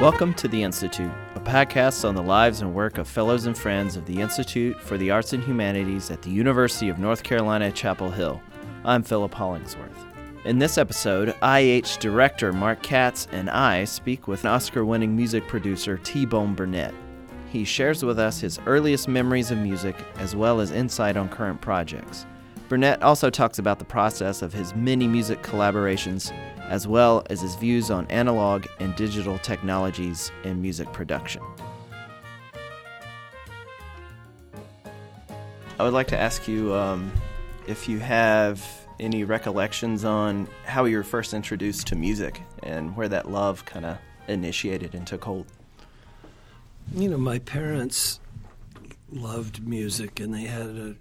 Welcome to The Institute, a podcast on the lives and work of fellows and friends of the Institute for the Arts and Humanities at the University of North Carolina at Chapel Hill. I'm Philip Hollingsworth. In this episode, IH director Mark Katz and I speak with Oscar winning music producer T Bone Burnett. He shares with us his earliest memories of music as well as insight on current projects. Burnett also talks about the process of his many music collaborations as well as his views on analog and digital technologies in music production. I would like to ask you um, if you have any recollections on how you were first introduced to music and where that love kind of initiated and took hold. You know, my parents loved music and they had a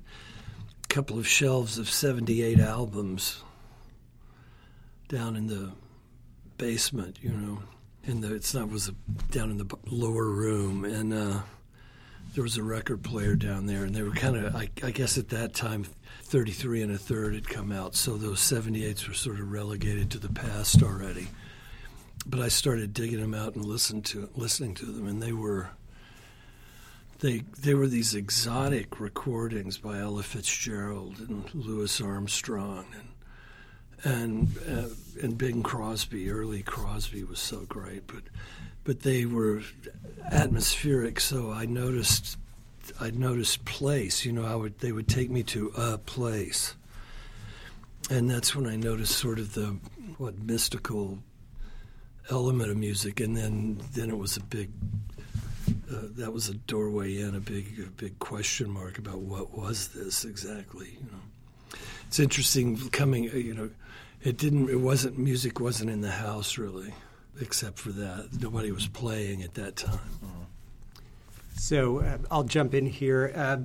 couple of shelves of 78 albums down in the basement, you know, And the it's not was a, down in the lower room, and uh, there was a record player down there, and they were kind of I, I, guess at that time, 33 and a third had come out, so those 78s were sort of relegated to the past already. But I started digging them out and listening to listening to them, and they were. They, they were these exotic recordings by Ella Fitzgerald and Louis Armstrong and and uh, and Bing Crosby, early Crosby was so great, but but they were atmospheric. So I noticed I noticed place. You know, I would they would take me to a place, and that's when I noticed sort of the what mystical element of music, and then then it was a big. Uh, that was a doorway in, a big, a big question mark about what was this exactly. You know, it's interesting coming. Uh, you know, it didn't. It wasn't. Music wasn't in the house really, except for that. Nobody was playing at that time. So uh, I'll jump in here. Uh,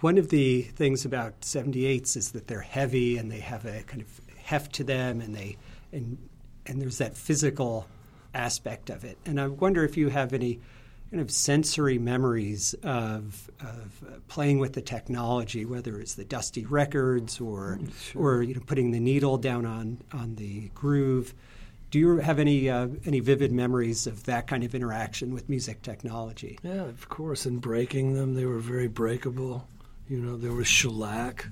one of the things about 78s is that they're heavy and they have a kind of heft to them, and they and and there's that physical aspect of it. And I wonder if you have any kind of sensory memories of, of uh, playing with the technology, whether it's the dusty records or mm, sure. or you know putting the needle down on on the groove. Do you have any uh, any vivid memories of that kind of interaction with music technology? Yeah, of course. And breaking them, they were very breakable. You know, there was shellac,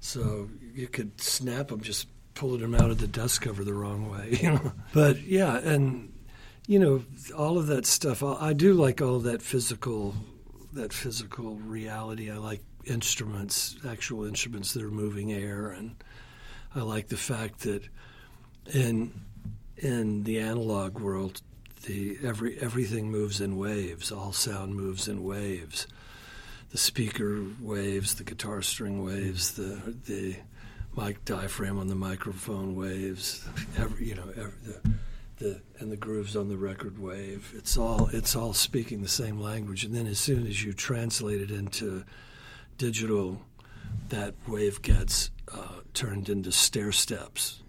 so you could snap them just pulling them out of the dust cover the wrong way. You know, but yeah, and you know, all of that stuff. I do like all that physical, that physical reality. I like instruments, actual instruments that are moving air, and I like the fact that in in the analog world, the every everything moves in waves. All sound moves in waves. The speaker waves, the guitar string waves, the the mic diaphragm on the microphone waves. Every you know every, the the and the grooves on the record wave. It's all it's all speaking the same language. And then as soon as you translate it into digital, that wave gets uh, turned into stair steps.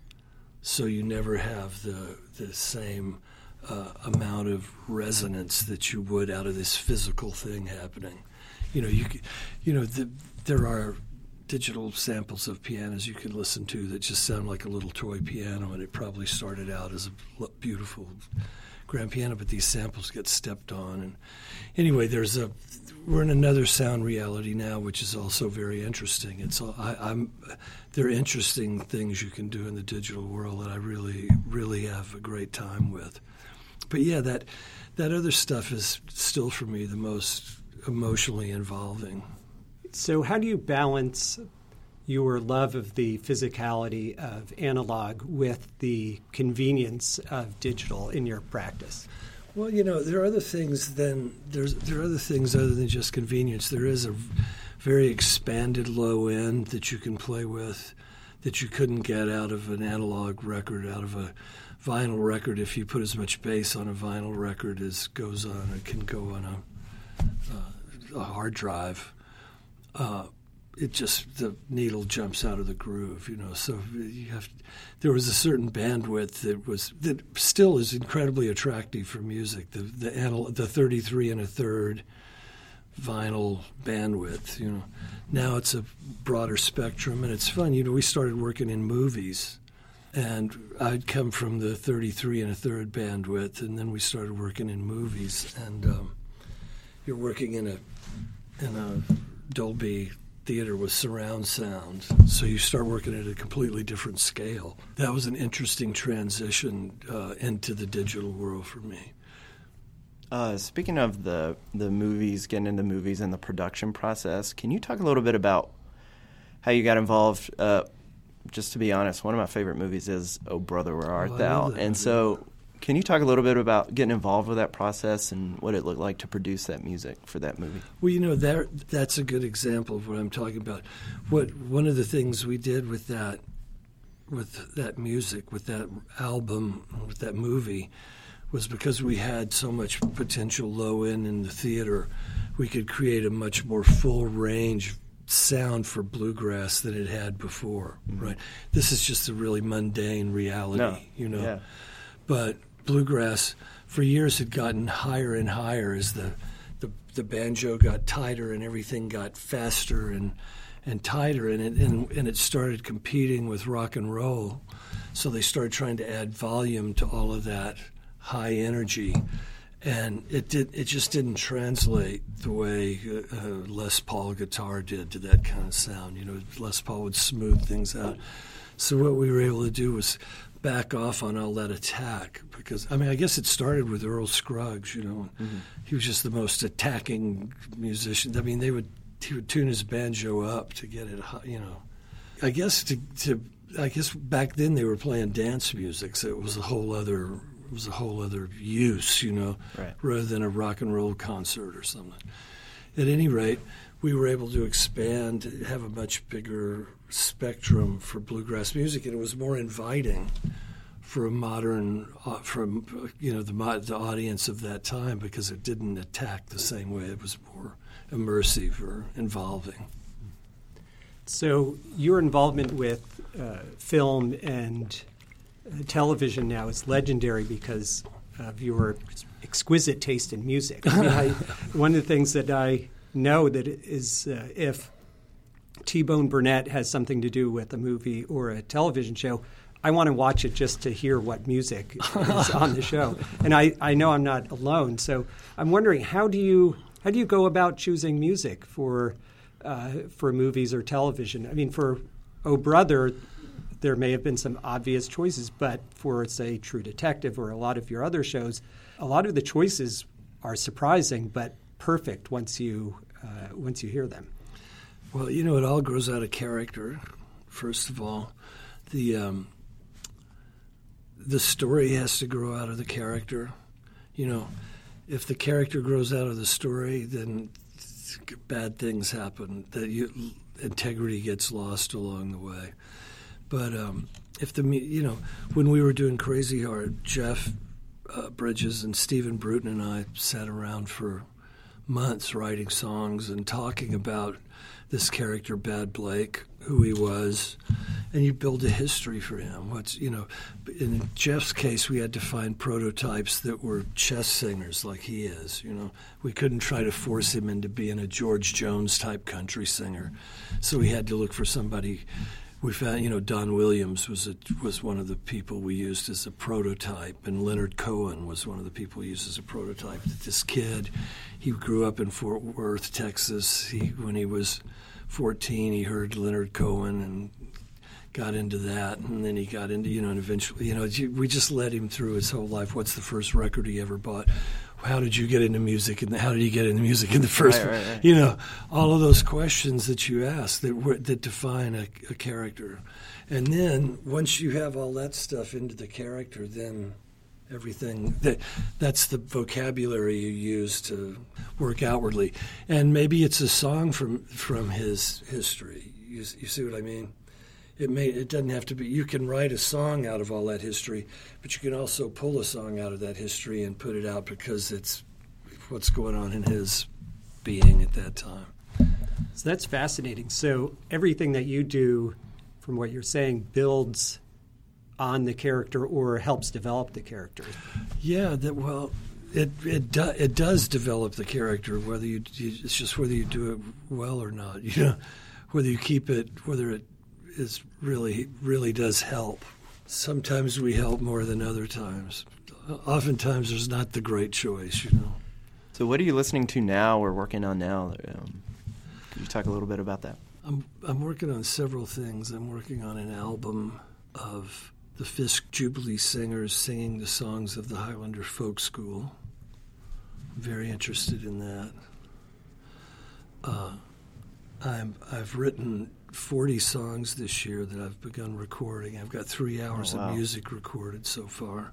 So you never have the the same uh, amount of resonance that you would out of this physical thing happening. You know, you you know the, there are digital samples of pianos you can listen to that just sound like a little toy piano, and it probably started out as a beautiful grand piano, but these samples get stepped on. And anyway, there's a we're in another sound reality now, which is also very interesting. It's all, I, am there are interesting things you can do in the digital world that I really really have a great time with. But yeah, that that other stuff is still for me the most emotionally involving. So, how do you balance your love of the physicality of analog with the convenience of digital in your practice? Well, you know, there are other things than there's there are other things other than just convenience. There is a very expanded low end that you can play with that you couldn't get out of an analog record, out of a vinyl record. If you put as much bass on a vinyl record as goes on, it can go on a, uh, a hard drive uh, it just the needle jumps out of the groove, you know. So you have there was a certain bandwidth that was that still is incredibly attractive for music. The the anal, the thirty three and a third vinyl bandwidth, you know. Now it's a broader spectrum and it's fun. You know, we started working in movies And I'd come from the 33 and a third bandwidth, and then we started working in movies. And um, you're working in a in a Dolby theater with surround sound, so you start working at a completely different scale. That was an interesting transition uh, into the digital world for me. Uh, speaking of the the movies, getting into movies and the production process, can you talk a little bit about how you got involved? Uh, just to be honest, one of my favorite movies is "Oh Brother, Where Art Oh, Thou?" And so, can you talk a little bit about getting involved with that process and what it looked like to produce that music for that movie? Well, you know that that's a good example of what I'm talking about. What one of the things we did with that, with that music, with that album, with that movie, was because we had so much potential low end in the theater, we could create a much more full range sound for bluegrass than it had before. Mm-hmm. Right. This is just a really mundane reality. No, You know yeah. but bluegrass for years had gotten higher and higher as the, the the banjo got tighter and everything got faster and and tighter and it and, and it started competing with rock and roll. So they started trying to add volume to all of that high energy. And it did it just didn't translate the way uh, uh, Les Paul guitar did to that kind of sound. You know Les Paul would smooth things out. So what we were able to do was back off on all that attack because I mean I guess it started with Earl Scruggs, you know. Mm-hmm. He was just the most attacking musician. I mean they would he would tune his banjo up to get it, you know. I guess to to I guess back then they were playing dance music, so it was a whole other it was a whole other use, you know, Right. rather than a rock and roll concert or something. At any rate, we were able to expand, have a much bigger spectrum for bluegrass music, and it was more inviting for a modern, uh, from you know the the audience of that time because it didn't attack the same way. It was more immersive or involving. So your involvement with uh, film and uh, television now is legendary because of your exquisite taste in music. I mean, I, one of the things that I know that is uh, if T-Bone Burnett has something to do with a movie or a television show, I want to watch it just to hear what music is on the show. And I, I know I'm not alone. So I'm wondering how do you how do you go about choosing music for uh, for movies or television? I mean, for Oh Brother, there may have been some obvious choices, but for say True Detective or a lot of your other shows, a lot of the choices are surprising but perfect once you uh, once you hear them. Well, you know, it all grows out of character. First of all, the um, the story has to grow out of the character. You know, if the character grows out of the story, then bad things happen. That you, integrity gets lost along the way. But um, if the you know when we were doing Crazy Heart, Jeff uh, Bridges and Stephen Bruton and I sat around for months writing songs and talking about this character, Bad Blake, who he was, and you build a history for him. What's you know, in Jeff's case, we had to find prototypes that were chess singers like he is. You know, we couldn't try to force him into being a George Jones type country singer, so we had to look for somebody. We found, you know, Don Williams was a, was one of the people we used as a prototype, and Leonard Cohen was one of the people we used as a prototype. This kid, he grew up in Fort Worth, Texas. He, when he was 14, he heard Leonard Cohen and got into that, and then he got into, you know, and eventually, you know, we just led him through his whole life. What's the first record he ever bought? How did you get into music? And how did he get into music in the first? Right, right, right. You know, all of those questions that you ask that were, that define a, a character, and then once you have all that stuff into the character, then everything that that's the vocabulary you use to work outwardly and maybe it's a song from from his history you, you see what i mean it may it doesn't have to be you can write a song out of all that history but you can also pull a song out of that history and put it out because it's what's going on in his being at that time So that's fascinating. So everything that you do, from what you're saying, builds on the character or helps develop the character. Yeah, that well, it it do, it does develop the character. Whether you, you it's just whether you do it well or not. You know, whether you keep it, whether it is really really does help. Sometimes we help more than other times. Oftentimes, there's not the great choice, you know. So, what are you listening to now or working on now? Um, could you talk a little bit about that? I'm I'm working on several things. I'm working on an album of the Fisk Jubilee singers singing the songs of the Highlander Folk School. I'm very interested in that. Uh, I'm, I've written 40 songs this year that I've begun recording. I've got three hours oh, wow. of music recorded so far.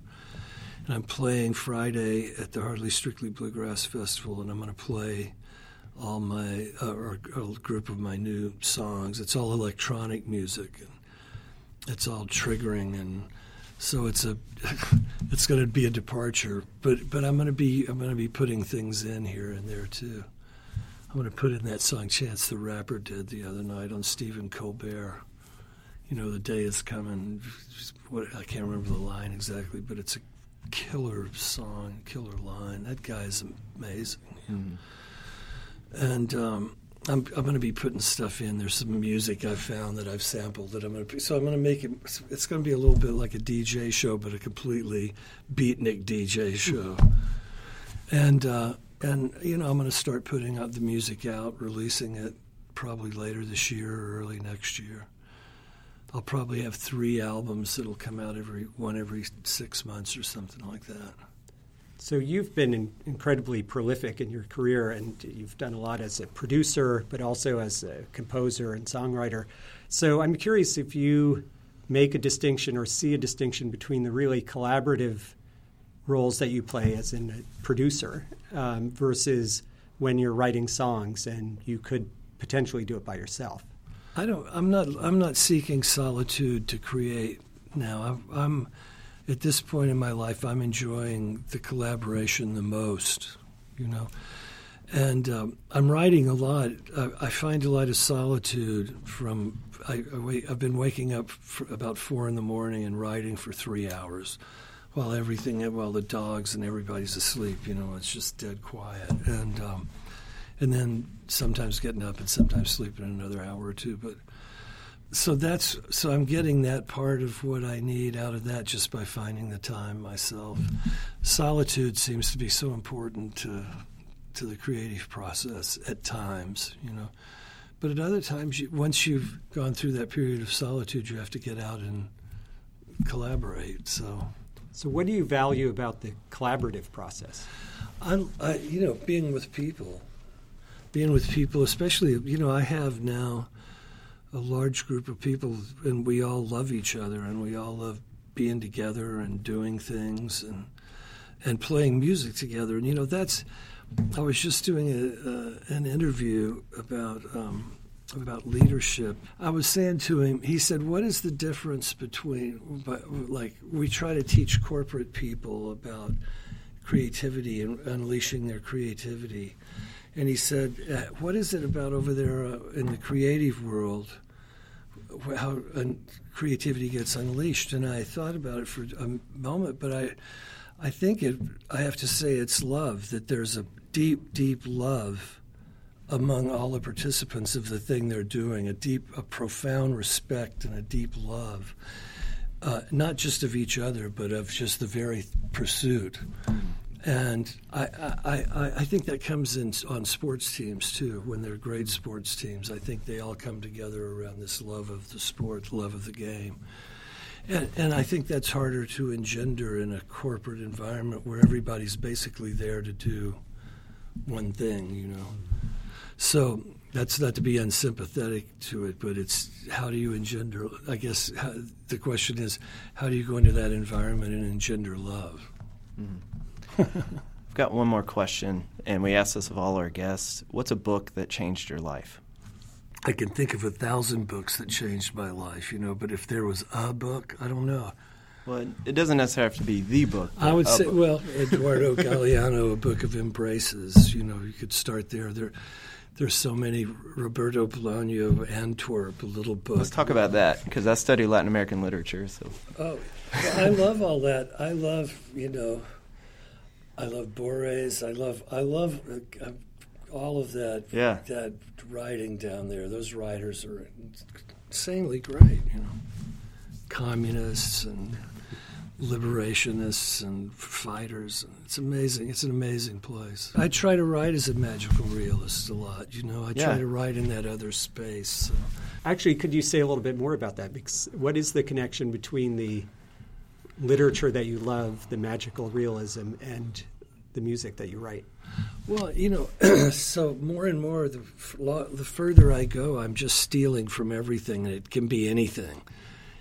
And I'm playing Friday at the Hardly Strictly Bluegrass Festival, and I'm going to play all my, uh, or a group of my new songs. It's all electronic music. And it's all triggering and so it's a it's going to be a departure but but I'm going to be I'm going to be putting things in here and there too I'm going to put in that song Chance the Rapper did the other night on Stephen Colbert you know the day is coming what I can't remember the line exactly but it's a killer song killer line that guy's amazing mm-hmm. and um I'm, I'm going to be putting stuff in. There's some music I've found that I've sampled that I'm going to. So I'm going to make it. It's going to be a little bit like a DJ show, but a completely beatnik DJ show. And uh, and you know I'm going to start putting out the music out, releasing it probably later this year or early next year. I'll probably have three albums that'll come out every one every six months or something like that. So you've been in, incredibly prolific in your career, and you've done a lot as a producer, but also as a composer and songwriter. So I'm curious if you make a distinction or see a distinction between the really collaborative roles that you play as a producer um, versus when you're writing songs and you could potentially do it by yourself. I don't. I'm not. I'm not seeking solitude to create now. I'm, I'm at this point in my life, I'm enjoying the collaboration the most, you know. And um, I'm writing a lot. I, I, find a lot of solitude from. I, I I've been waking up about four in the morning and writing for three hours, while everything, while the dogs and everybody's asleep. You know, it's just dead quiet. And um, and then sometimes getting up and sometimes sleeping another hour or two. But so that's so I'm getting that part of what I need out of that just by finding the time myself. Solitude seems to be so important to to the creative process at times, you know. But at other times, you, once you've gone through that period of solitude, you have to get out and collaborate. So, so what do you value about the collaborative process? I, I you know, being with people, being with people, especially, you know, I have now a large group of people, and we all love each other, and we all love being together and doing things and and playing music together. And you know, that's. I was just doing a, uh, an interview about um, about leadership. I was saying to him, he said, "What is the difference between like we try to teach corporate people about creativity and unleashing their creativity?" And he said, uh, "What is it about over there uh, in the creative world how creativity gets unleashed. And I thought about it for a moment, but I, I think it. I have to say it's love. That there's a deep, deep love among all the participants of the thing they're doing. A deep, a profound respect and a deep love, uh, not just of each other, but of just the very pursuit. And I, I, I, I, think that comes in on sports teams too. When they're great sports teams, I think they all come together around this love of the sport, love of the game. And, and I think that's harder to engender in a corporate environment where everybody's basically there to do one thing, you know. So that's not to be unsympathetic to it, but it's how do you engender? I guess how, the question is, how do you go into that environment and engender love? Mm-hmm. I've got one more question, and we ask this of all our guests. What's a book that changed your life? I can think of a thousand books that changed my life, you know, but if there was a book, I don't know. Well, it doesn't necessarily have to be the book. I would say, book. well, Eduardo Galeano, A Book of Embraces. You know, you could start there. There, there's so many. Roberto Bolaño, Antwerp, little book. Let's talk about that because I study Latin American literature. So, oh, well, I love all that. I love, you know, I love Borges. I love I love uh, all of that. Yeah. That writing down there. Those writers are insanely great. You know. communists and liberationists and fighters. It's amazing. It's an amazing place. I try to write as a magical realist a lot. You know, I Yeah. try to write in that other space. So. Actually, could you say a little bit more about that? Because what is the connection between the literature that you love, the magical realism, and the music that you write? Well, you know, so more and more, the, the further I go, I'm just stealing from everything. and It can be anything.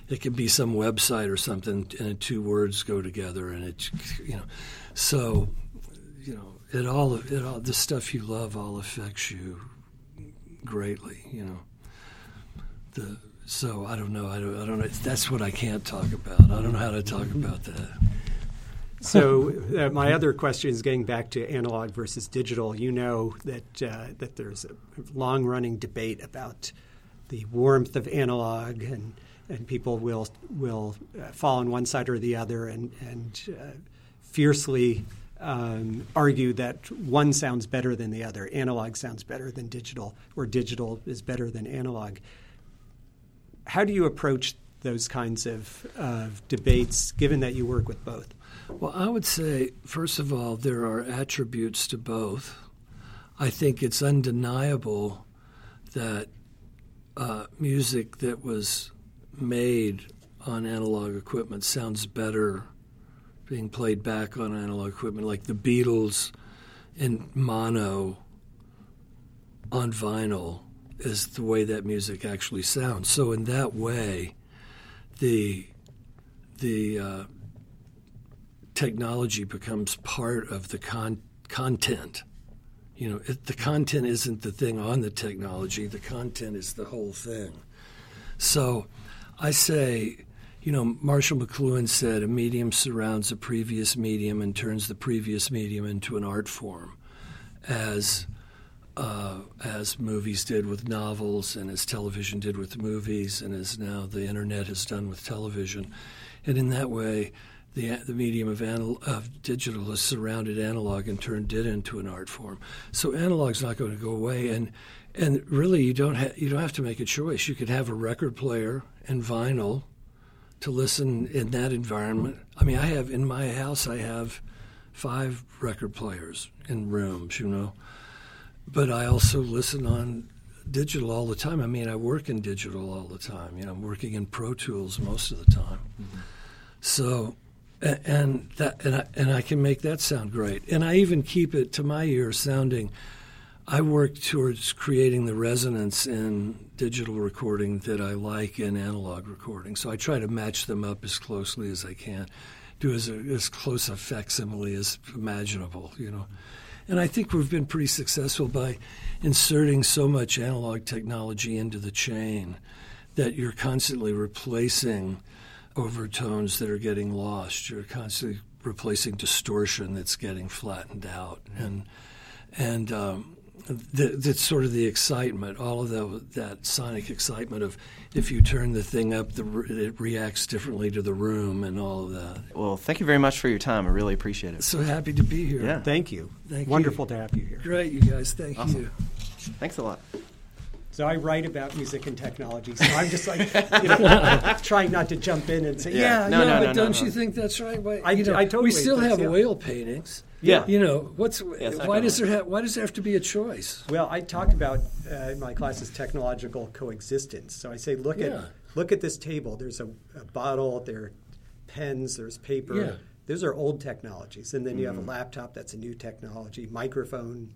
It can be some website or something, and two words go together, and it, you know, so, you know, it all, it all, the stuff you love all affects you greatly. You know, the so I don't know. I don't. I don't know. That's what I can't talk about. I don't know how to talk about that. So uh, my other question is getting back to analog versus digital. You know that uh, that there's a long-running debate about the warmth of analog, and and people will will uh, fall on one side or the other, and and uh, fiercely um, argue that one sounds better than the other. Analog sounds better than digital, or digital is better than analog. How do you approach those kinds of debates, given that you work with both? Well, I would say, first of all, there are attributes to both. I think it's undeniable that uh, music that was made on analog equipment sounds better being played back on analog equipment, like the Beatles in mono on vinyl is the way that music actually sounds. So in that way, the the uh, technology becomes part of the con- content. You know, it, the content isn't the thing on the technology. The content is the whole thing. So, I say, you know, Marshall McLuhan said, a medium surrounds a previous medium and turns the previous medium into an art form, as uh, as movies did with novels, and as television did with movies, and as now the internet has done with television. And in that way, the, the medium of, anal- of digital has surrounded analog and turned it into an art form. So analog's not going to go away, and and really you don't ha- you don't have to make a choice. You could have a record player and vinyl to listen in that environment. I mean, I have in my house I have five record players in rooms, you know, but I also listen on digital all the time. I mean, I work in digital all the time. You know, I'm working in Pro Tools most of the time. Mm-hmm. So, and that and I, and I can make that sound great. And I even keep it to my ear sounding. I work towards creating the resonance in digital recording that I like in analog recording. So I try to match them up as closely as I can, do as a, as close a facsimile as imaginable. You know. And I think we've been pretty successful by inserting so much analog technology into the chain that you're constantly replacing overtones that are getting lost. You're constantly replacing distortion that's getting flattened out, and and um, that's sort of the excitement. All of the, that sonic excitement of if you turn the thing up, the, it reacts differently to the room, and all of that. Well, thank you very much for your time. I really appreciate it. So happy to be here. Yeah. Thank you. Thank you. Wonderful to have you here. Great, you guys. Thank Awesome. you. Thanks a lot. So I write about music and technology, so I'm just like you know, trying not to jump in and say, Yeah. yeah, No, yeah, no, but no, don't no. you think that's right? Why, I- you know, I totally we still have so. oil paintings. Yeah. You know what's it's why does there work. ha- why does there have to be a choice? Well, I talk about uh, in my classes technological coexistence. So I say, look Yeah. at look at this table. There's a, a bottle. There are pens. There's paper. Yeah. Those are old technologies, and then you have a laptop. That's a new technology. Microphone,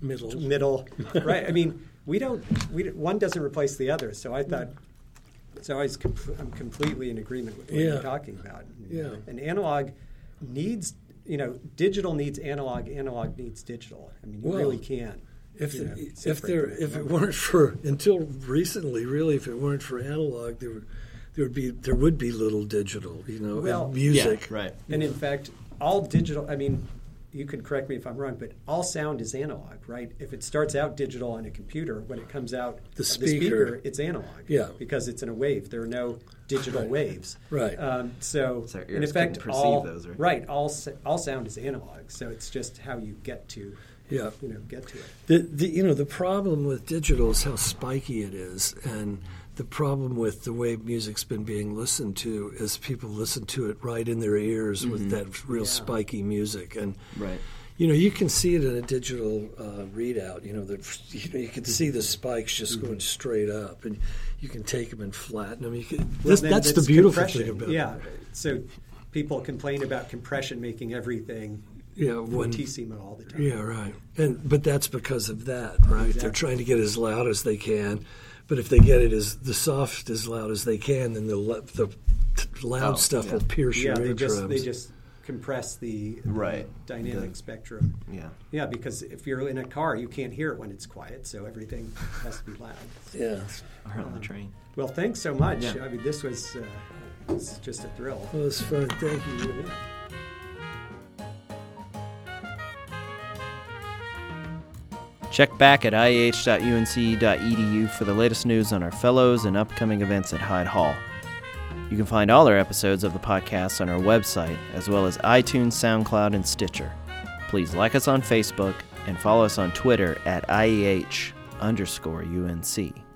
Middle. middle, right? I mean, we don't. We one doesn't replace the other. So I thought. So I was com- I'm completely in agreement with what Yeah. you're talking about. Yeah. And analog needs, you know, digital needs analog. Analog needs digital. I mean, you Well, really can't. If the, know, if there them. if it weren't for until recently, really, if it weren't for analog, there would there would be there would be little digital, you know, and Well, music. right. And in fact, all digital, I mean, you could correct me if I'm wrong, but all sound is analog, right? If it starts out digital on a computer, when it comes out The of speaker. it's analog. Yeah. Because it's in a wave. There are no digital waves. Right. Um, so, So in ears effect, couldn't perceive all, those, right? all, all sound is analog. So it's just how you get to, Yeah. you know, get to it. The, the you know the problem with digital is how spiky it is, and the problem with the way music's been being listened to is people listen to it right in their ears with that real Yeah. spiky music and Right. you know you can see it in a digital uh, readout you know that you, know, you can see the spikes just going straight up and you can take them and flatten them you can, Well, this, that's the beautiful thing about yeah. it So people complain about compression making everything yeah when fortissimo all the time. Yeah, right. And but that's because of that, right? They're trying to get as loud as they can, but if they get it as the soft as loud as they can, then the the loud Oh, stuff yeah. will pierce Yeah, your they eardrums. just they just compress the, the Right. dynamic The- spectrum. Yeah. Yeah, because if you're in a car, you can't hear it when it's quiet, so everything has to be loud. yeah. Or on the train. Well, thanks so much. Yeah. I mean, this was, uh, this is just a thrill. Well, was fun. Thank you. Check back at iah.unc.edu for the latest news on our fellows and upcoming events at Hyde Hall. You can find all our episodes of the podcast on our website, as well as iTunes, SoundCloud, and Stitcher. Please like us on Facebook and follow us on Twitter at IAH underscore UNC.